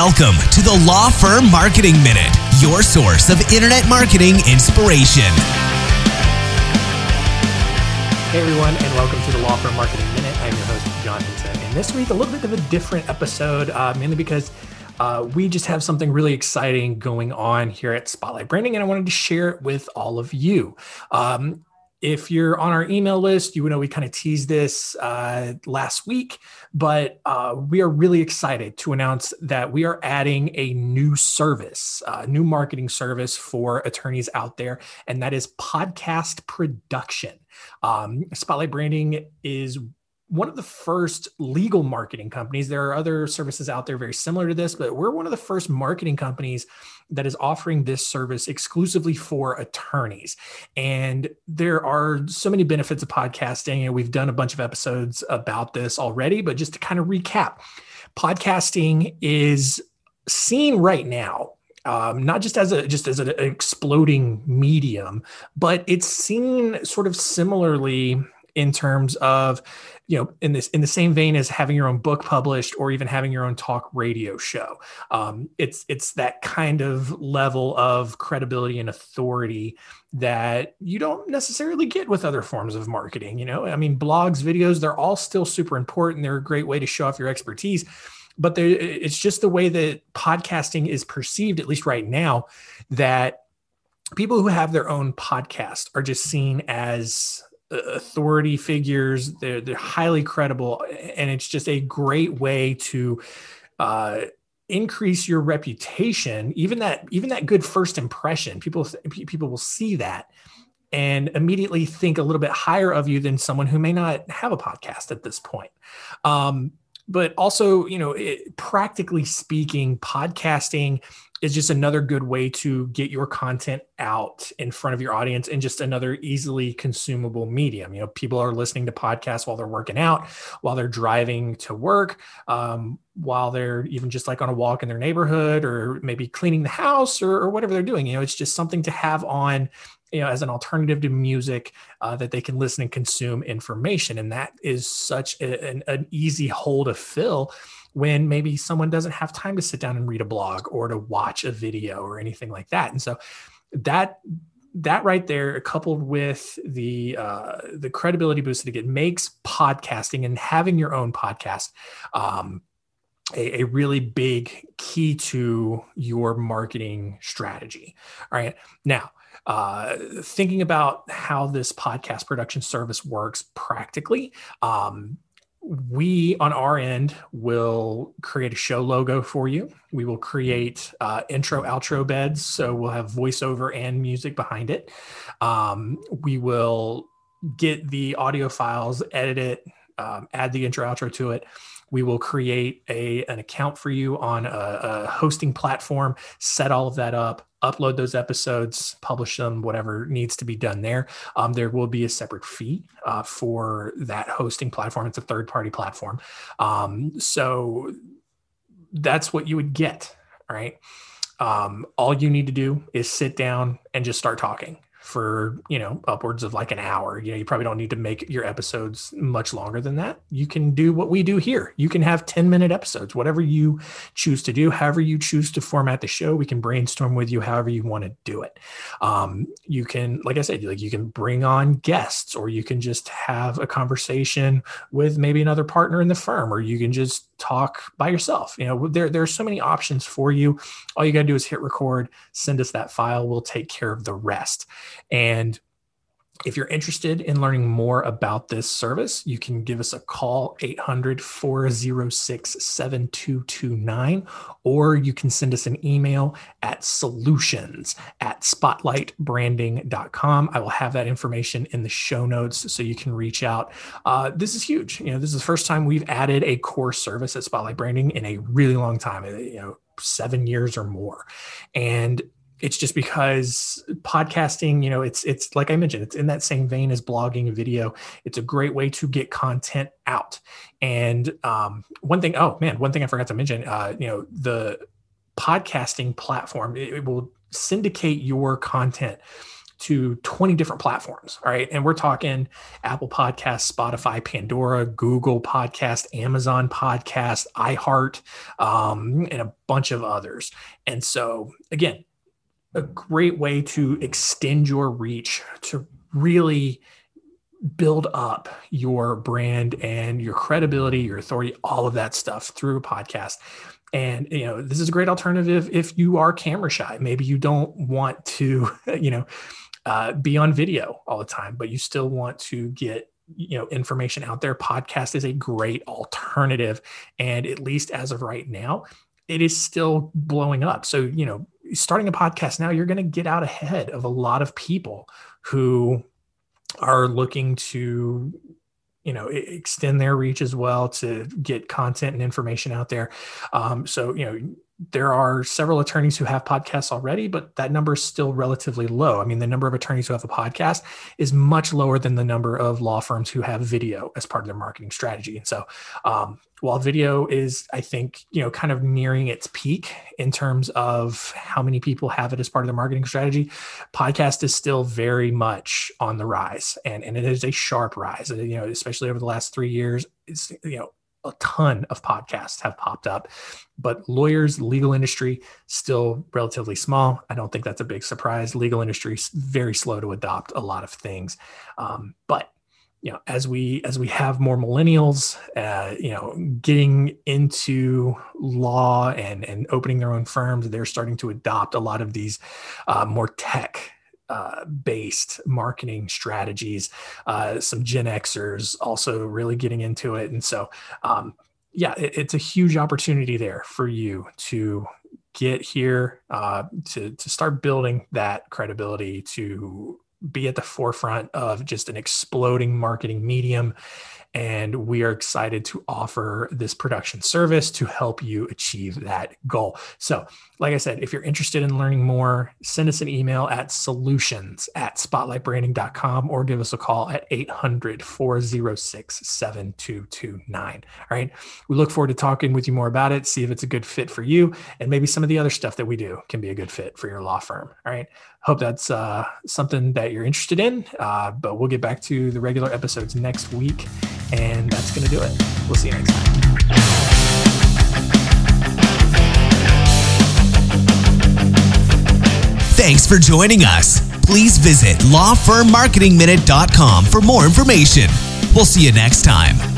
Welcome to the Law Firm Marketing Minute, your source of internet marketing inspiration. Hey everyone, and welcome to the Law Firm Marketing Minute. I'm your host, John Hinton. And this week, a little bit of a different episode, uh, mainly because uh, we just have something really exciting going on here at Spotlight Branding, and I wanted to share it with all of you. Um, if you're on our email list, you know we kind of teased this uh, last week, but uh, we are really excited to announce that we are adding a new service, a new marketing service for attorneys out there, and that is podcast production. Um, Spotlight Branding is one of the first legal marketing companies. There are other services out there very similar to this, but we're one of the first marketing companies that is offering this service exclusively for attorneys. And there are so many benefits of podcasting, and we've done a bunch of episodes about this already. But just to kind of recap, podcasting is seen right now um, not just as a just as an exploding medium, but it's seen sort of similarly in terms of you know in this in the same vein as having your own book published or even having your own talk radio show. Um, it's it's that kind of level of credibility and authority that you don't necessarily get with other forms of marketing you know? I mean blogs videos they're all still super important. They're a great way to show off your expertise but it's just the way that podcasting is perceived at least right now that people who have their own podcast are just seen as authority figures. They're they're highly credible, and it's just a great way to uh, increase your reputation. Even that even that good first impression, people people will see that and immediately think a little bit higher of you than someone who may not have a podcast at this point. Um, but also, you know, it, practically speaking, podcasting is just another good way to get your content out in front of your audience and just another easily consumable medium. You know, people are listening to podcasts while they're working out, while they're driving to work, um, while they're even just like on a walk in their neighborhood or maybe cleaning the house or, or whatever they're doing. You know, it's just something to have on you know as an alternative to music uh, that they can listen and consume information and that is such a, an, an easy hole to fill when maybe someone doesn't have time to sit down and read a blog or to watch a video or anything like that. And so that that right there, coupled with the uh, the credibility boost that it makes podcasting and having your own podcast um, a, a, really big key to your marketing strategy. All right, now uh, thinking about how this podcast production service works practically. Um, we on our end will create a show logo for you. We will create uh, intro, outro beds. So we'll have voiceover and music behind it. Um, we will get the audio files, edit it, um, add the intro, outro to it. We will create a, an account for you on a, a hosting platform, set all of that up, upload those episodes, publish them, whatever needs to be done there. Um, there will be a separate fee uh, for that hosting platform. It's a third party platform. Um, so that's what you would get. Right. Um, all you need to do is sit down and just start talking for you know upwards of like an hour you know you probably don't need to make your episodes much longer than that you can do what we do here you can have 10 minute episodes whatever you choose to do however you choose to format the show we can brainstorm with you however you want to do it um, you can like i said like you can bring on guests or you can just have a conversation with maybe another partner in the firm or you can just talk by yourself. You know, there, there are so many options for you. All you got to do is hit record, send us that file. We'll take care of the rest. And if you're interested in learning more about this service, you can give us a call 800 406 7229, or you can send us an email at solutions at spotlightbranding.com. I will have that information in the show notes so you can reach out. Uh, this is huge. You know, this is the first time we've added a core service at Spotlight Branding in a really long time, you know, seven years or more. And it's just because podcasting you know it's it's like i mentioned it's in that same vein as blogging video it's a great way to get content out and um, one thing oh man one thing i forgot to mention uh, you know the podcasting platform it, it will syndicate your content to 20 different platforms. All right. And we're talking Apple Podcast, Spotify, Pandora, Google Podcast, Amazon Podcast, iHeart, um, and a bunch of others. And so, again, a great way to extend your reach to really build up your brand and your credibility, your authority, all of that stuff through a podcast. And you know, this is a great alternative if you are camera shy. Maybe you don't want to, you know, uh, be on video all the time, but you still want to get you know information out there podcast is a great alternative and at least as of right now it is still blowing up so you know starting a podcast now you're going to get out ahead of a lot of people who are looking to you know extend their reach as well to get content and information out there. Um, so you know there are several attorneys who have podcasts already, but that number is still relatively low. I mean, the number of attorneys who have a podcast is much lower than the number of law firms who have video as part of their marketing strategy. And so, um, while video is, I think, you know, kind of nearing its peak in terms of how many people have it as part of their marketing strategy, podcast is still very much on the rise, and and it is a sharp rise. You know, especially over the last three years, it's you know a ton of podcasts have popped up, but lawyers, legal industry, still relatively small. I don't think that's a big surprise. Legal industry very slow to adopt a lot of things, um, but you know, as we as we have more millennials, uh, you know, getting into law and and opening their own firms, they're starting to adopt a lot of these uh, more tech uh, based marketing strategies. Uh, some Gen Xers also really getting into it. And so, um, yeah, it, it's a huge opportunity there for you to get here, uh, to, to start building that credibility, to be at the forefront of just an exploding marketing medium and we are excited to offer this production service to help you achieve that goal. So, like I said, if you're interested in learning more, send us an email at solutions at spotlightbranding.com or give us a call at 800 406 7229. All right. We look forward to talking with you more about it, see if it's a good fit for you, and maybe some of the other stuff that we do can be a good fit for your law firm. All right. Hope that's uh, something that you're interested in, uh, but we'll get back to the regular episodes next week. And that's going to do it. We'll see you next time. Thanks for joining us. Please visit lawfirmmarketingminute.com for more information. We'll see you next time.